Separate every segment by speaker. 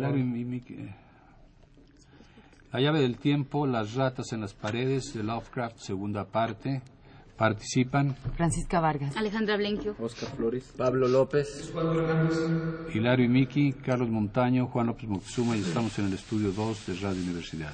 Speaker 1: Hilario y Miki. La llave del tiempo, las ratas en las paredes de Lovecraft, segunda parte. Participan
Speaker 2: Francisca Vargas.
Speaker 3: Alejandra Blenquio.
Speaker 4: Oscar Flores.
Speaker 5: Pablo López.
Speaker 1: Hilario y Miki, Carlos Montaño, Juan López Moctezuma y estamos en el estudio 2 de Radio Universidad.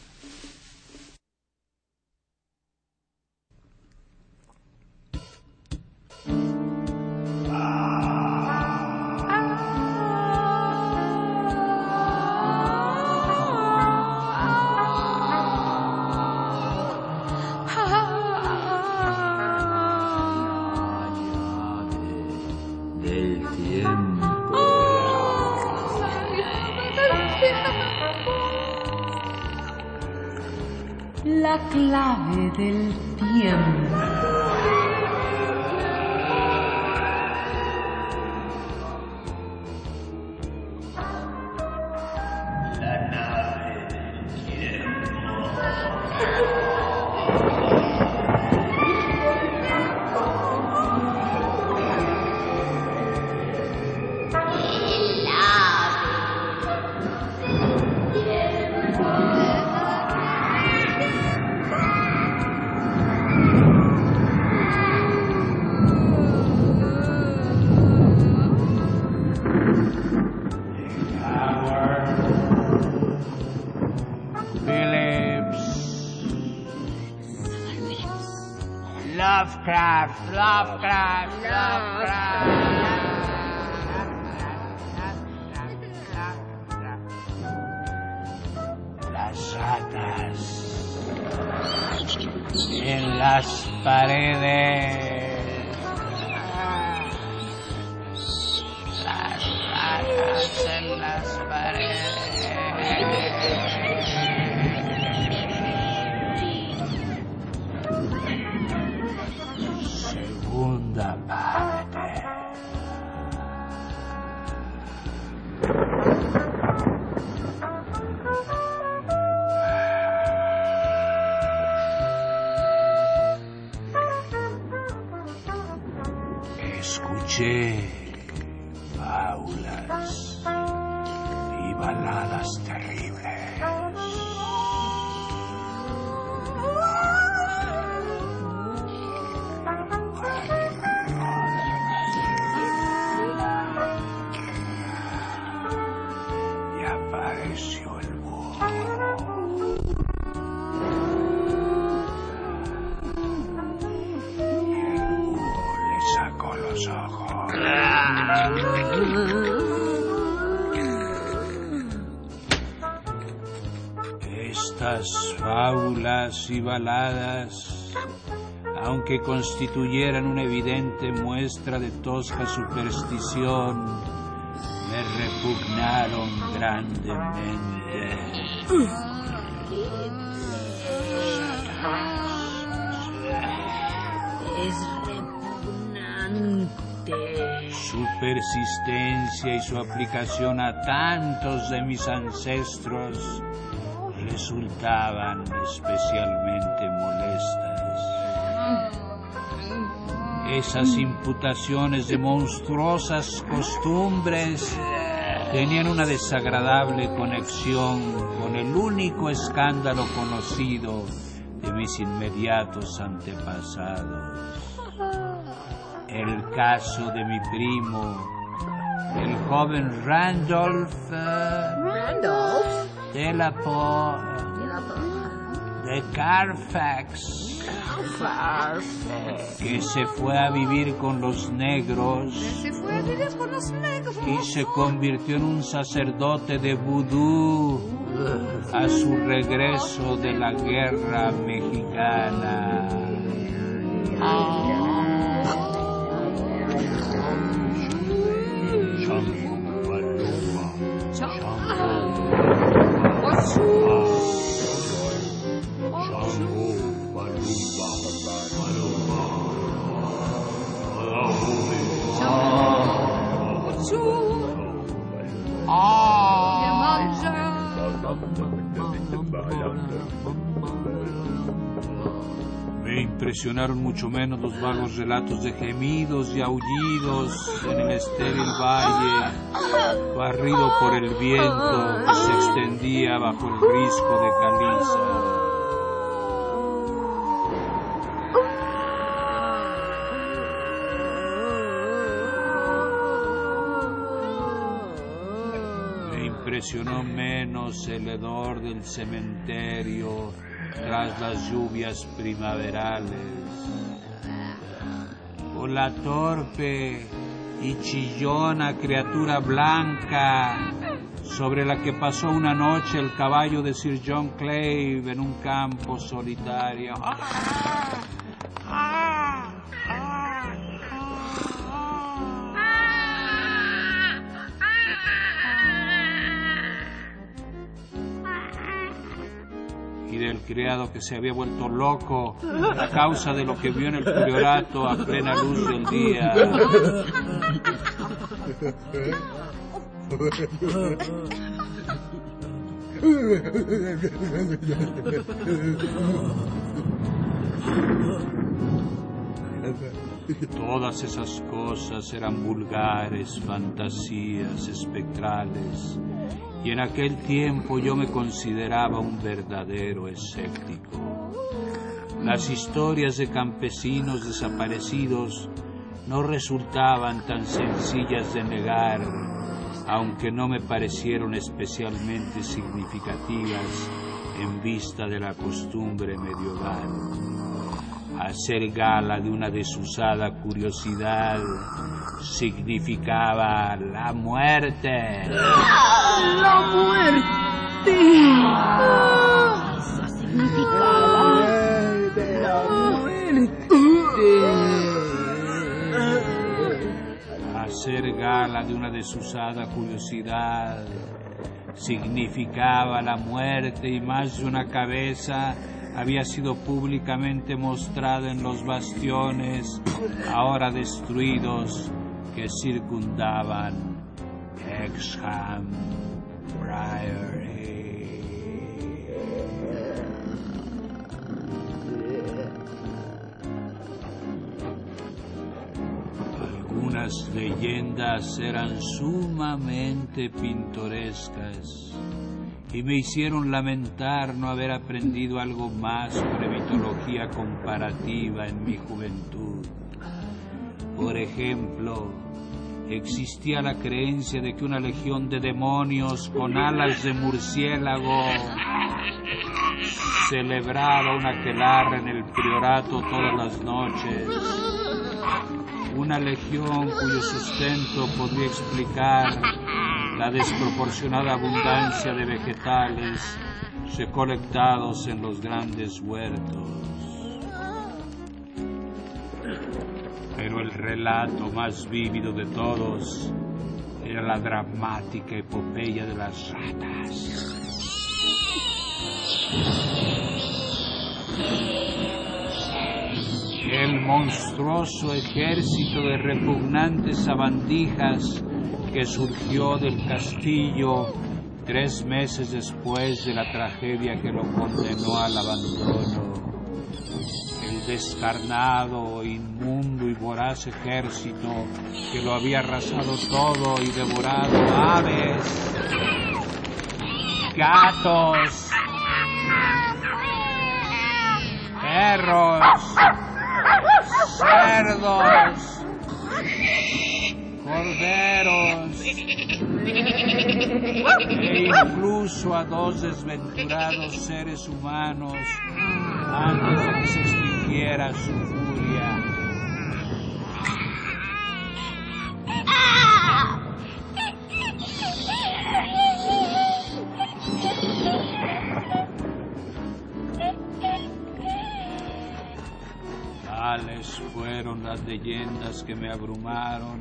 Speaker 6: En las paredes. Fábulas y baladas, aunque constituyeran una evidente muestra de tosca superstición, me repugnaron grandemente.
Speaker 3: Es repugnante.
Speaker 6: Su persistencia y su aplicación a tantos de mis ancestros resultaban especialmente molestas. Esas imputaciones de monstruosas costumbres tenían una desagradable conexión con el único escándalo conocido de mis inmediatos antepasados. El caso de mi primo, el joven Randolph
Speaker 3: Randolph.
Speaker 6: de la Po de Carfax, que se fue a vivir con los negros.
Speaker 3: Se fue a vivir con los negros.
Speaker 6: y se convirtió en un sacerdote de vudú a su regreso de la guerra mexicana. Me impresionaron mucho menos los vagos relatos de gemidos y aullidos en el estéril valle, barrido por el viento que se extendía bajo el risco de caliza. Menos el hedor del cementerio tras las lluvias primaverales, o la torpe y chillona criatura blanca sobre la que pasó una noche el caballo de Sir John Clave en un campo solitario. Y del criado que se había vuelto loco a causa de lo que vio en el priorato a plena luz del día. Todas esas cosas eran vulgares, fantasías espectrales, y en aquel tiempo yo me consideraba un verdadero escéptico. Las historias de campesinos desaparecidos no resultaban tan sencillas de negar, aunque no me parecieron especialmente significativas en vista de la costumbre medieval. Hacer gala de una desusada curiosidad significaba la muerte.
Speaker 3: ¡La muerte! Eso significaba la muerte.
Speaker 6: Hacer gala de una desusada curiosidad significaba la muerte y más de una cabeza había sido públicamente mostrada en los bastiones, ahora destruidos, que circundaban Exham Priory. Algunas leyendas eran sumamente pintorescas y me hicieron lamentar no haber aprendido algo más sobre mitología comparativa en mi juventud. Por ejemplo, existía la creencia de que una legión de demonios con alas de murciélago celebraba una aquelarre en el priorato todas las noches. Una legión cuyo sustento podría explicar la desproporcionada abundancia de vegetales recolectados en los grandes huertos. Pero el relato más vívido de todos era la dramática epopeya de las ratas. El monstruoso ejército de repugnantes sabandijas que surgió del castillo tres meses después de la tragedia que lo condenó al abandono. El descarnado, inmundo y voraz ejército que lo había arrasado todo y devorado aves, gatos, perros, cerdos, corderos. E incluso a dos desventurados seres humanos antes de que se extinguiera su fueron las leyendas que me abrumaron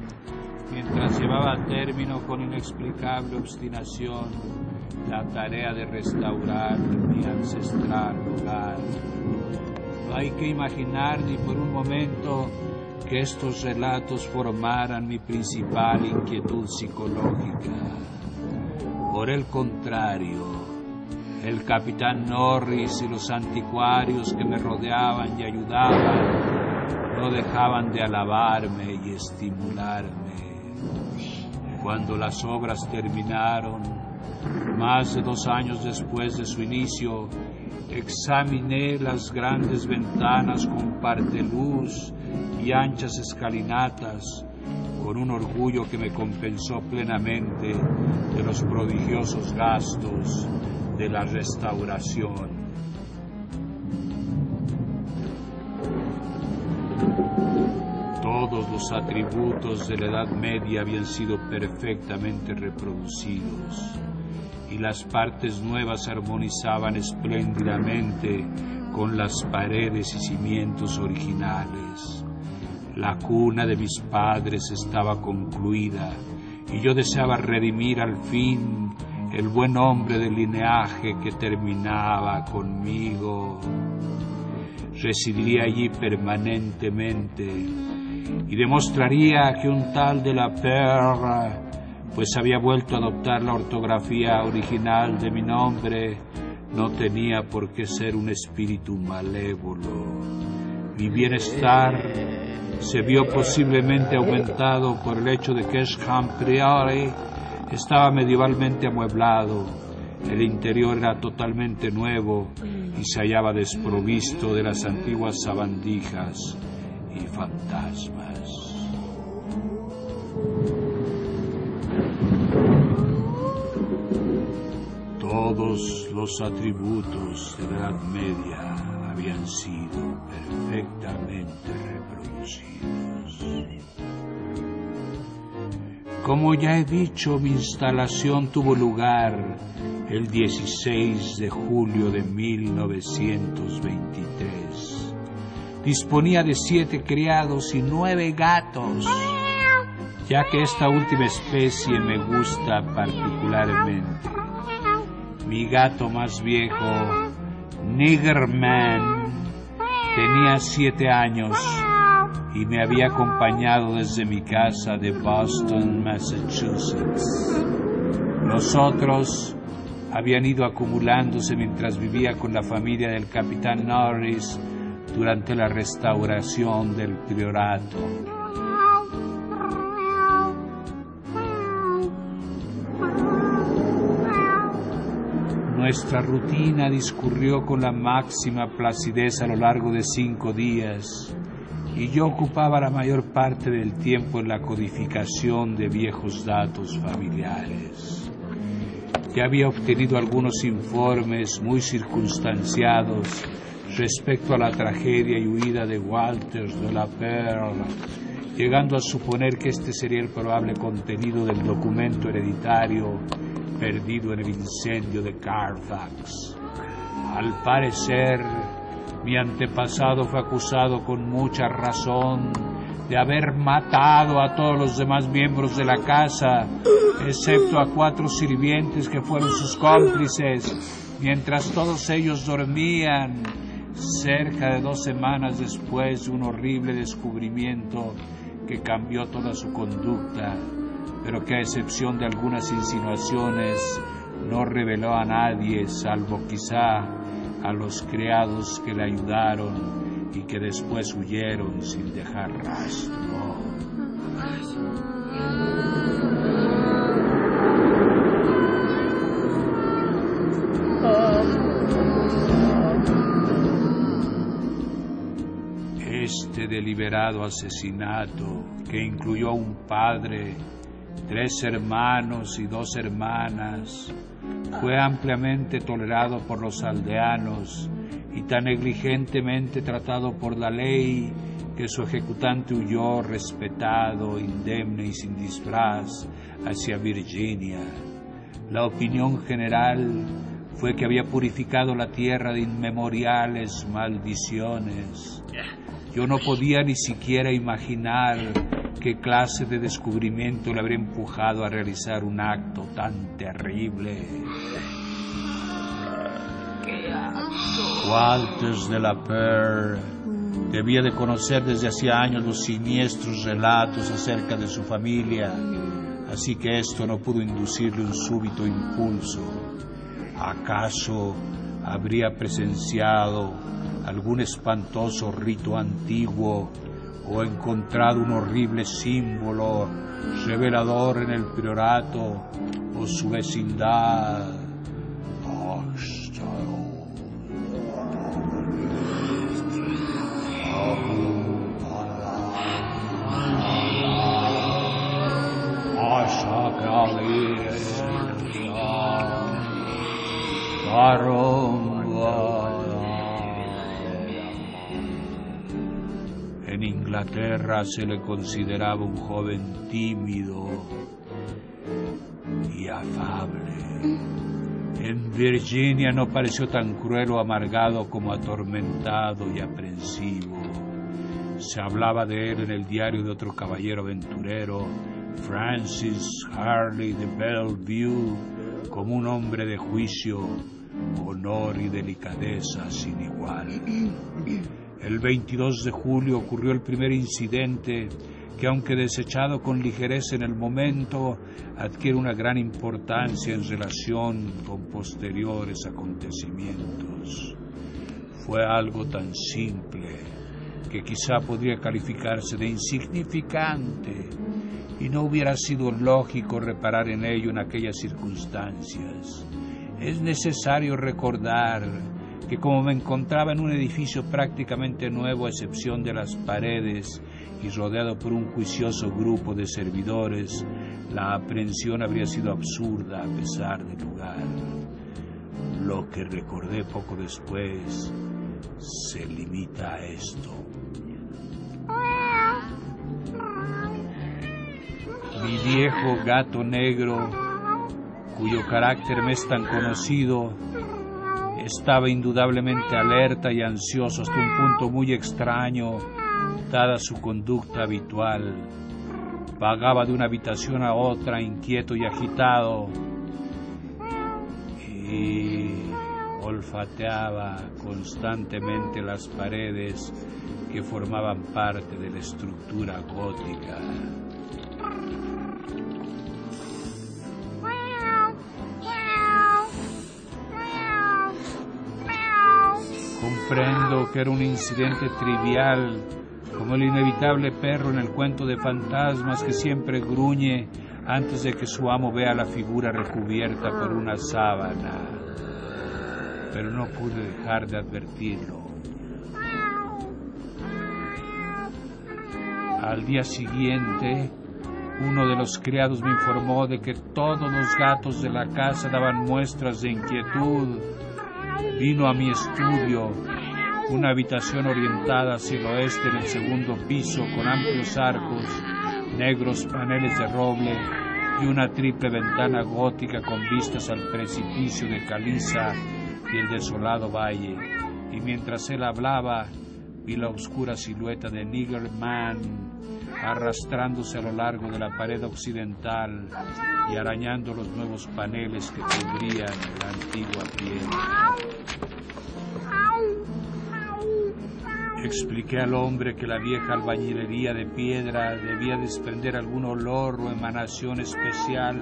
Speaker 6: mientras llevaba a término con inexplicable obstinación la tarea de restaurar mi ancestral lugar. No hay que imaginar ni por un momento que estos relatos formaran mi principal inquietud psicológica. Por el contrario, El capitán Norris y los anticuarios que me rodeaban y ayudaban no dejaban de alabarme y estimularme. Cuando las obras terminaron, más de dos años después de su inicio, examiné las grandes ventanas con parteluz y anchas escalinatas con un orgullo que me compensó plenamente de los prodigiosos gastos de la restauración. Todos los atributos de la Edad Media habían sido perfectamente reproducidos y las partes nuevas armonizaban espléndidamente con las paredes y cimientos originales. La cuna de mis padres estaba concluida y yo deseaba redimir al fin el buen nombre del lineaje que terminaba conmigo. Residiría allí permanentemente y demostraría que un tal de la perra pues había vuelto a adoptar la ortografía original de mi nombre, no tenía por qué ser un espíritu malévolo. Mi bienestar se vio posiblemente aumentado por el hecho de que Escham Priori estaba medievalmente amueblado, el interior era totalmente nuevo y se hallaba desprovisto de las antiguas sabandijas y fantasmas. Todos los atributos de la Edad Media habían sido perfectamente reproducidos. Como ya he dicho, mi instalación tuvo lugar el 16 de julio de 1923. Disponía de siete criados y nueve gatos, ya que esta última especie me gusta particularmente. Mi gato más viejo, Niggerman, tenía siete años y me había acompañado desde mi casa de Boston, Massachusetts. Los otros habían ido acumulándose mientras vivía con la familia del capitán Norris durante la restauración del priorato. Nuestra rutina discurrió con la máxima placidez a lo largo de cinco días y yo ocupaba la mayor parte del tiempo en la codificación de viejos datos familiares. Ya había obtenido algunos informes muy circunstanciados respecto a la tragedia y huida de Walters de la Perla, llegando a suponer que este sería el probable contenido del documento hereditario perdido en el incendio de Carfax. Al parecer, mi antepasado fue acusado con mucha razón de haber matado a todos los demás miembros de la casa, excepto a cuatro sirvientes que fueron sus cómplices, mientras todos ellos dormían. Cerca de dos semanas después, un horrible descubrimiento que cambió toda su conducta pero que a excepción de algunas insinuaciones no reveló a nadie, salvo quizá a los criados que le ayudaron y que después huyeron sin dejar rastro. Deliberado asesinato, que incluyó a un padre tres hermanos y dos hermanas, fue ampliamente tolerado por los aldeanos y tan negligentemente tratado por la ley que su ejecutante huyó respetado, indemne y sin disfraz hacia Virginia. La opinión general fue que había purificado la tierra de inmemoriales maldiciones. Yo no podía ni siquiera imaginar qué clase de descubrimiento le habría empujado a realizar un acto tan terrible. Walters de la Per debía de conocer desde hacía años los siniestros relatos acerca de su familia, así que esto no pudo inducirle un súbito impulso. ¿Acaso habría presenciado algún espantoso rito antiguo o encontrado un horrible símbolo revelador en el priorato o su vecindad? Inglaterra se le consideraba un joven tímido y afable. En Virginia no pareció tan cruel o amargado como atormentado y aprensivo. Se hablaba de él en el diario de otro caballero aventurero, Francis Harley de Bellevue, como un hombre de juicio, honor y delicadeza sin igual. El 22 de julio ocurrió el primer incidente que aunque desechado con ligereza en el momento, adquiere una gran importancia en relación con posteriores acontecimientos. Fue algo tan simple que quizá podría calificarse de insignificante y no hubiera sido lógico reparar en ello en aquellas circunstancias. Es necesario recordar que como me encontraba en un edificio prácticamente nuevo a excepción de las paredes y rodeado por un juicioso grupo de servidores, la aprehensión habría sido absurda a pesar del lugar. Lo que recordé poco después se limita a esto. Mi viejo gato negro, cuyo carácter me es tan conocido, estaba indudablemente alerta y ansioso hasta un punto muy extraño, dada su conducta habitual. Vagaba de una habitación a otra, inquieto y agitado, y olfateaba constantemente las paredes que formaban parte de la estructura gótica. Comprendo que era un incidente trivial, como el inevitable perro en el cuento de fantasmas que siempre gruñe antes de que su amo vea la figura recubierta por una sábana. Pero no pude dejar de advertirlo. Al día siguiente, uno de los criados me informó de que todos los gatos de la casa daban muestras de inquietud vino a mi estudio, una habitación orientada hacia el oeste en el segundo piso con amplios arcos, negros paneles de roble y una triple ventana gótica con vistas al precipicio de Caliza y el desolado valle. Y mientras él hablaba, vi la oscura silueta de Nigger Man arrastrándose a lo largo de la pared occidental y arañando los nuevos paneles que cubrían la antigua piel. Expliqué al hombre que la vieja albañilería de piedra debía desprender algún olor o emanación especial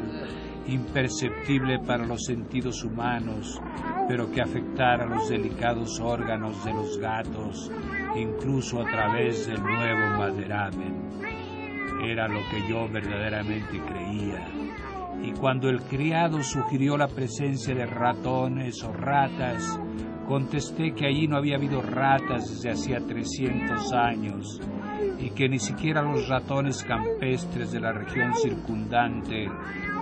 Speaker 6: imperceptible para los sentidos humanos, pero que afectara los delicados órganos de los gatos, incluso a través del nuevo maderamen. Era lo que yo verdaderamente creía. Y cuando el criado sugirió la presencia de ratones o ratas, contesté que allí no había habido ratas desde hacía 300 años y que ni siquiera los ratones campestres de la región circundante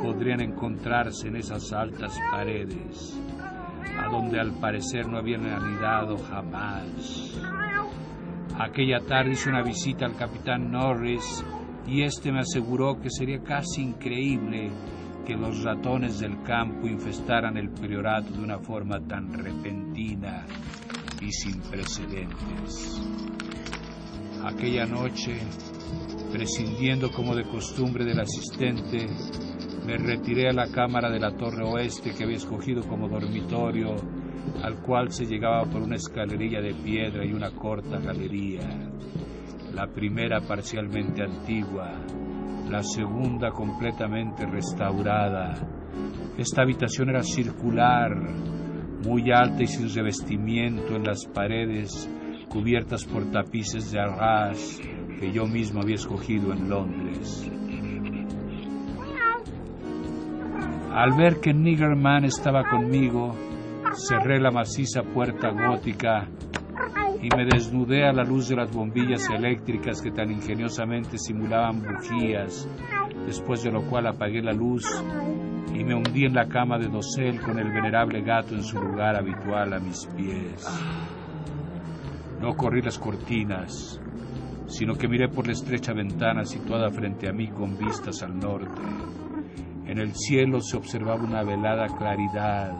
Speaker 6: podrían encontrarse en esas altas paredes, a donde al parecer no habían anidado jamás. Aquella tarde hice una visita al capitán Norris y este me aseguró que sería casi increíble que los ratones del campo infestaran el priorato de una forma tan repentina y sin precedentes. Aquella noche, prescindiendo como de costumbre del asistente, me retiré a la cámara de la torre oeste que había escogido como dormitorio, al cual se llegaba por una escalerilla de piedra y una corta galería. La primera parcialmente antigua, la segunda completamente restaurada Esta habitación era circular, muy alta y sin revestimiento en las paredes, cubiertas por tapices de arras que yo mismo había escogido en Londres. Al ver que Niggerman estaba conmigo, cerré la maciza puerta gótica y me desnudé a la luz de las bombillas eléctricas que tan ingeniosamente simulaban bujías, después de lo cual apagué la luz y me hundí en la cama de dosel con el venerable gato en su lugar habitual a mis pies. No corrí las cortinas, sino que miré por la estrecha ventana situada frente a mí con vistas al norte. En el cielo se observaba una velada claridad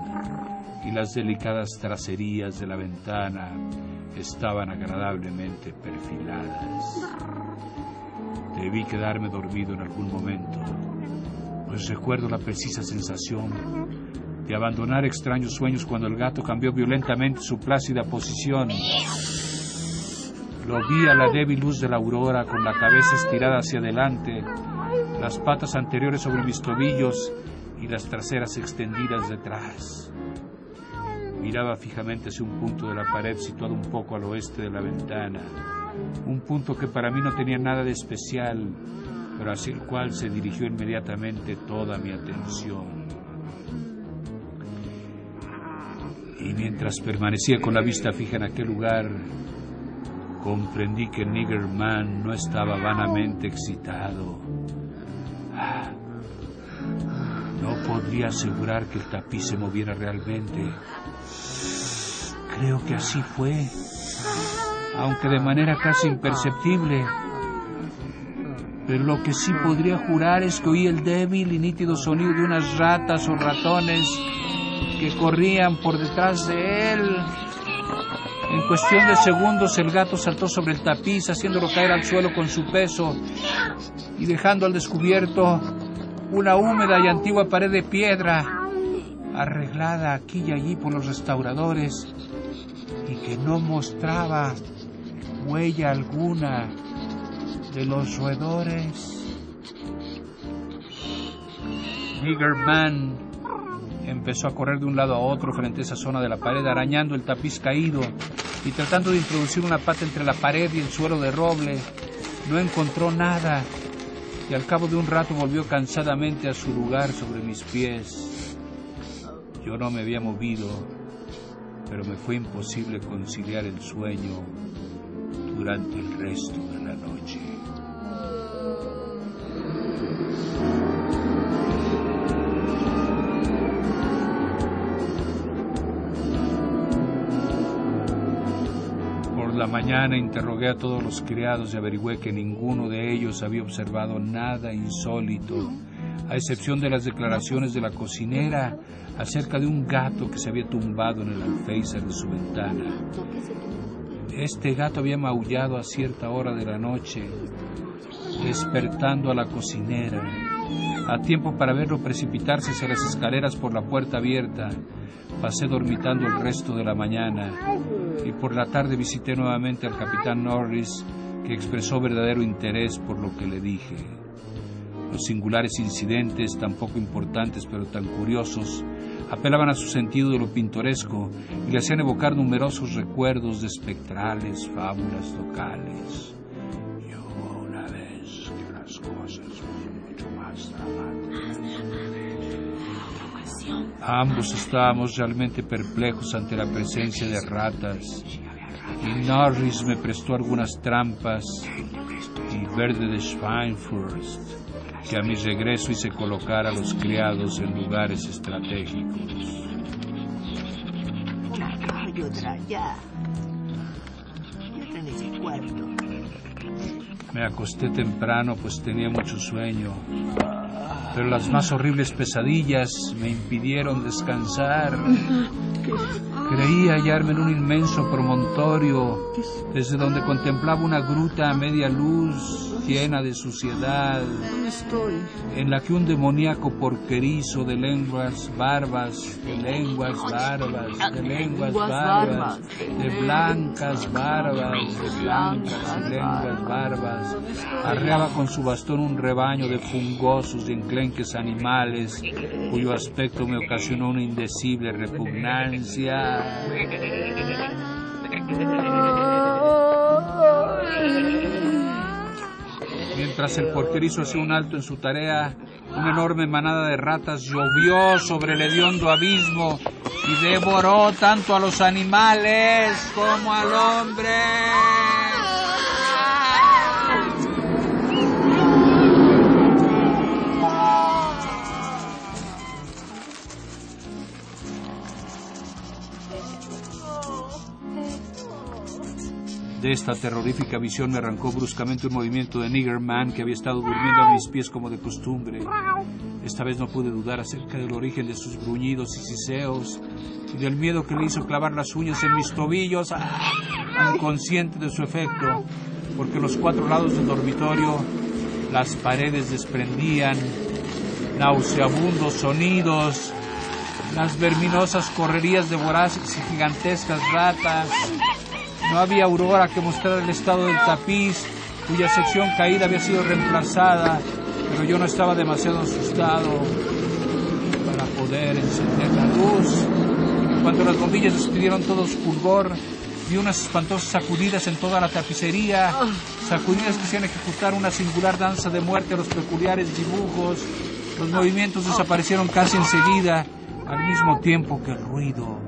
Speaker 6: y las delicadas tracerías de la ventana estaban agradablemente perfiladas. Debí quedarme dormido en algún momento, pues recuerdo la precisa sensación de abandonar extraños sueños cuando el gato cambió violentamente su plácida posición. Lo vi a la débil luz de la aurora con la cabeza estirada hacia adelante, las patas anteriores sobre mis tobillos y las traseras extendidas detrás. Miraba fijamente hacia un punto de la pared situado un poco al oeste de la ventana, un punto que para mí no tenía nada de especial, pero hacia el cual se dirigió inmediatamente toda mi atención. Y mientras permanecía con la vista fija en aquel lugar, comprendí que Niggerman no estaba vanamente excitado. No podría asegurar que el tapiz se moviera realmente. Creo que así fue, aunque de manera casi imperceptible. Pero lo que sí podría jurar es que oí el débil y nítido sonido de unas ratas o ratones que corrían por detrás de él. En cuestión de segundos el gato saltó sobre el tapiz, haciéndolo caer al suelo con su peso y dejando al descubierto una húmeda y antigua pared de piedra, arreglada aquí y allí por los restauradores y que no mostraba huella alguna de los roedores. Niggerman empezó a correr de un lado a otro frente a esa zona de la pared, arañando el tapiz caído y tratando de introducir una pata entre la pared y el suelo de roble. No encontró nada y al cabo de un rato volvió cansadamente a su lugar sobre mis pies. Yo no me había movido, pero me fue imposible conciliar el sueño durante el resto de la noche. La mañana interrogué a todos los criados y averigüé que ninguno de ellos había observado nada insólito, a excepción de las declaraciones de la cocinera acerca de un gato que se había tumbado en el alféizar de su ventana. Este gato había maullado a cierta hora de la noche, despertando a la cocinera, a tiempo para verlo precipitarse hacia las escaleras por la puerta abierta. Pasé dormitando el resto de la mañana y por la tarde visité nuevamente al capitán Norris, que expresó verdadero interés por lo que le dije. Los singulares incidentes, tan poco importantes pero tan curiosos, apelaban a su sentido de lo pintoresco y le hacían evocar numerosos recuerdos de espectrales fábulas locales. Y hubo una vez que las cosas fueron mucho más dramáticas. Ambos estábamos realmente perplejos ante la presencia de ratas y Norris me prestó algunas trampas y verde de Schweinfurst que a mi regreso hice colocar a los criados en lugares estratégicos.
Speaker 3: Hay otra ya. Y otra en ese cuarto.
Speaker 6: Me acosté temprano pues tenía mucho sueño, pero las más horribles pesadillas me impidieron descansar. Creí hallarme en un inmenso promontorio desde donde contemplaba una gruta a media luz llena de suciedad, en la que un demoníaco porquerizo de lenguas barbas, de lenguas barbas, de lenguas barbas, de blancas barbas, de blancas y lenguas barbas, arreaba con su bastón un rebaño de fungosos y enclenques animales, cuyo aspecto me ocasionó una indecible repugnancia. Mientras el porquerizo hacía un alto en su tarea, una enorme manada de ratas llovió sobre el hediondo abismo y devoró tanto a los animales como al hombre. De esta terrorífica visión me arrancó bruscamente un movimiento de Nigger Man que había estado durmiendo a mis pies como de costumbre. Esta vez no pude dudar acerca del origen de sus gruñidos y siseos y del miedo que le hizo clavar las uñas en mis tobillos, ¡ah! inconsciente de su efecto, porque los cuatro lados del dormitorio las paredes desprendían nauseabundos sonidos, las verminosas correrías de voraces y gigantescas ratas. No había aurora que mostrara el estado del tapiz, cuya sección caída había sido reemplazada, pero yo no estaba demasiado asustado para poder encender la luz. Cuando las bombillas despidieron todo su fulgor, vi unas espantosas sacudidas en toda la tapicería, sacudidas que hacían ejecutar una singular danza de muerte a los peculiares dibujos. Los movimientos desaparecieron casi enseguida, al mismo tiempo que el ruido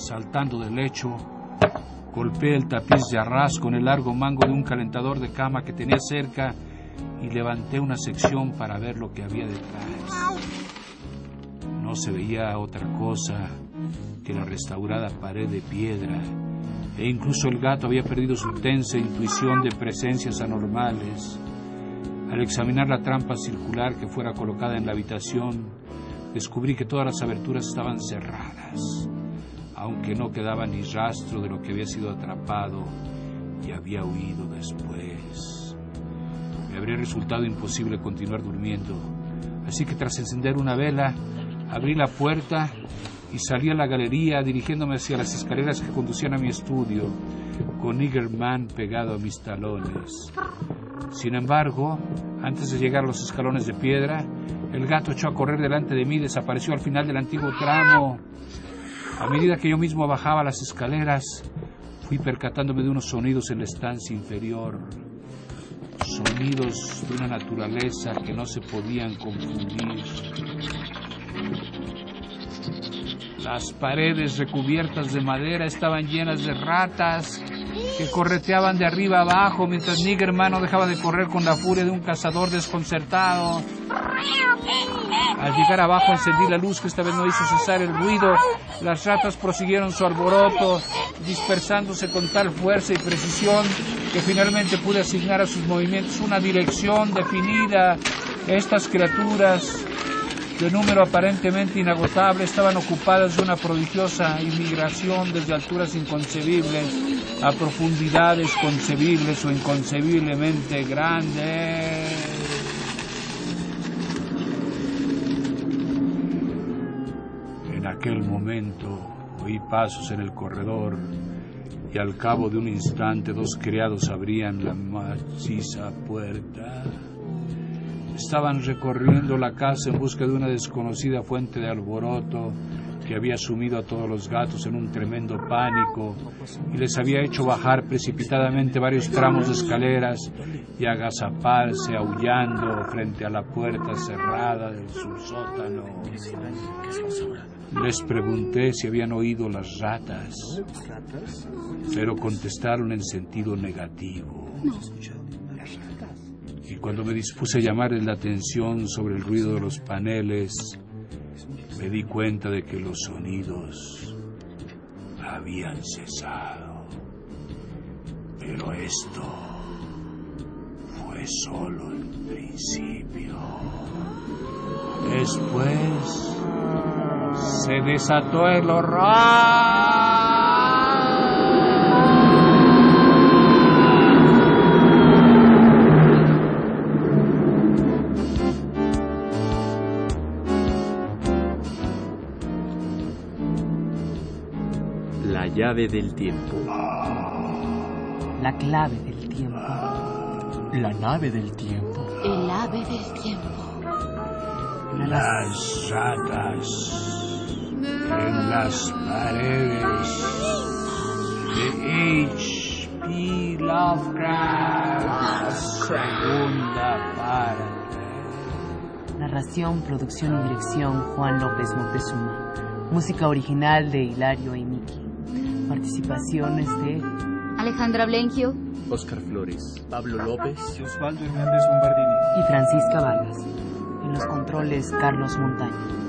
Speaker 6: saltando del lecho, golpeé el tapiz de arras con el largo mango de un calentador de cama que tenía cerca y levanté una sección para ver lo que había detrás. No se veía otra cosa que la restaurada pared de piedra, e incluso el gato había perdido su tensa intuición de presencias anormales. Al examinar la trampa circular que fuera colocada en la habitación, descubrí que todas las aberturas estaban cerradas aunque no quedaba ni rastro de lo que había sido atrapado y había huido después. Me habría resultado imposible continuar durmiendo, así que tras encender una vela, abrí la puerta y salí a la galería dirigiéndome hacia las escaleras que conducían a mi estudio, con Niggerman pegado a mis talones. Sin embargo, antes de llegar a los escalones de piedra, el gato echó a correr delante de mí y desapareció al final del antiguo tramo. A medida que yo mismo bajaba las escaleras, fui percatándome de unos sonidos en la estancia inferior. Sonidos de una naturaleza que no se podían confundir. Las paredes recubiertas de madera estaban llenas de ratas que correteaban de arriba abajo mientras Niggerman no dejaba de correr con la furia de un cazador desconcertado. Al llegar abajo encendí la luz que esta vez no hizo cesar el ruido. Las ratas prosiguieron su alboroto, dispersándose con tal fuerza y precisión que finalmente pude asignar a sus movimientos una dirección definida. Estas criaturas, de número aparentemente inagotable, estaban ocupadas de una prodigiosa inmigración desde alturas inconcebibles a profundidades concebibles o inconcebiblemente grandes. En aquel momento oí pasos en el corredor y al cabo de un instante dos criados abrían la maciza puerta. Estaban recorriendo la casa en busca de una desconocida fuente de alboroto que había sumido a todos los gatos en un tremendo pánico y les había hecho bajar precipitadamente varios tramos de escaleras y agazaparse aullando frente a la puerta cerrada del subsótano. Les pregunté si habían oído las ratas, pero contestaron en sentido negativo. Y cuando me dispuse a llamarles la atención sobre el ruido de los paneles, me di cuenta de que los sonidos habían cesado. Pero esto fue solo el principio. Después se desató el horror.
Speaker 5: La llave del tiempo.
Speaker 2: La clave del tiempo.
Speaker 4: La nave del tiempo.
Speaker 7: El ave del tiempo.
Speaker 6: Las ratas en las paredes de H.P. Lovecraft. Segunda parte.
Speaker 2: Narración, producción y dirección Juan López Moctezuma. Música original de Hilario y Miki. Participaciones de
Speaker 7: Alejandra Blenquio.
Speaker 5: Oscar Flores.
Speaker 4: Pablo López. Y Osvaldo Hernández Bombardini.
Speaker 2: y Francisca Vargas. En los controles Carlos Montaño.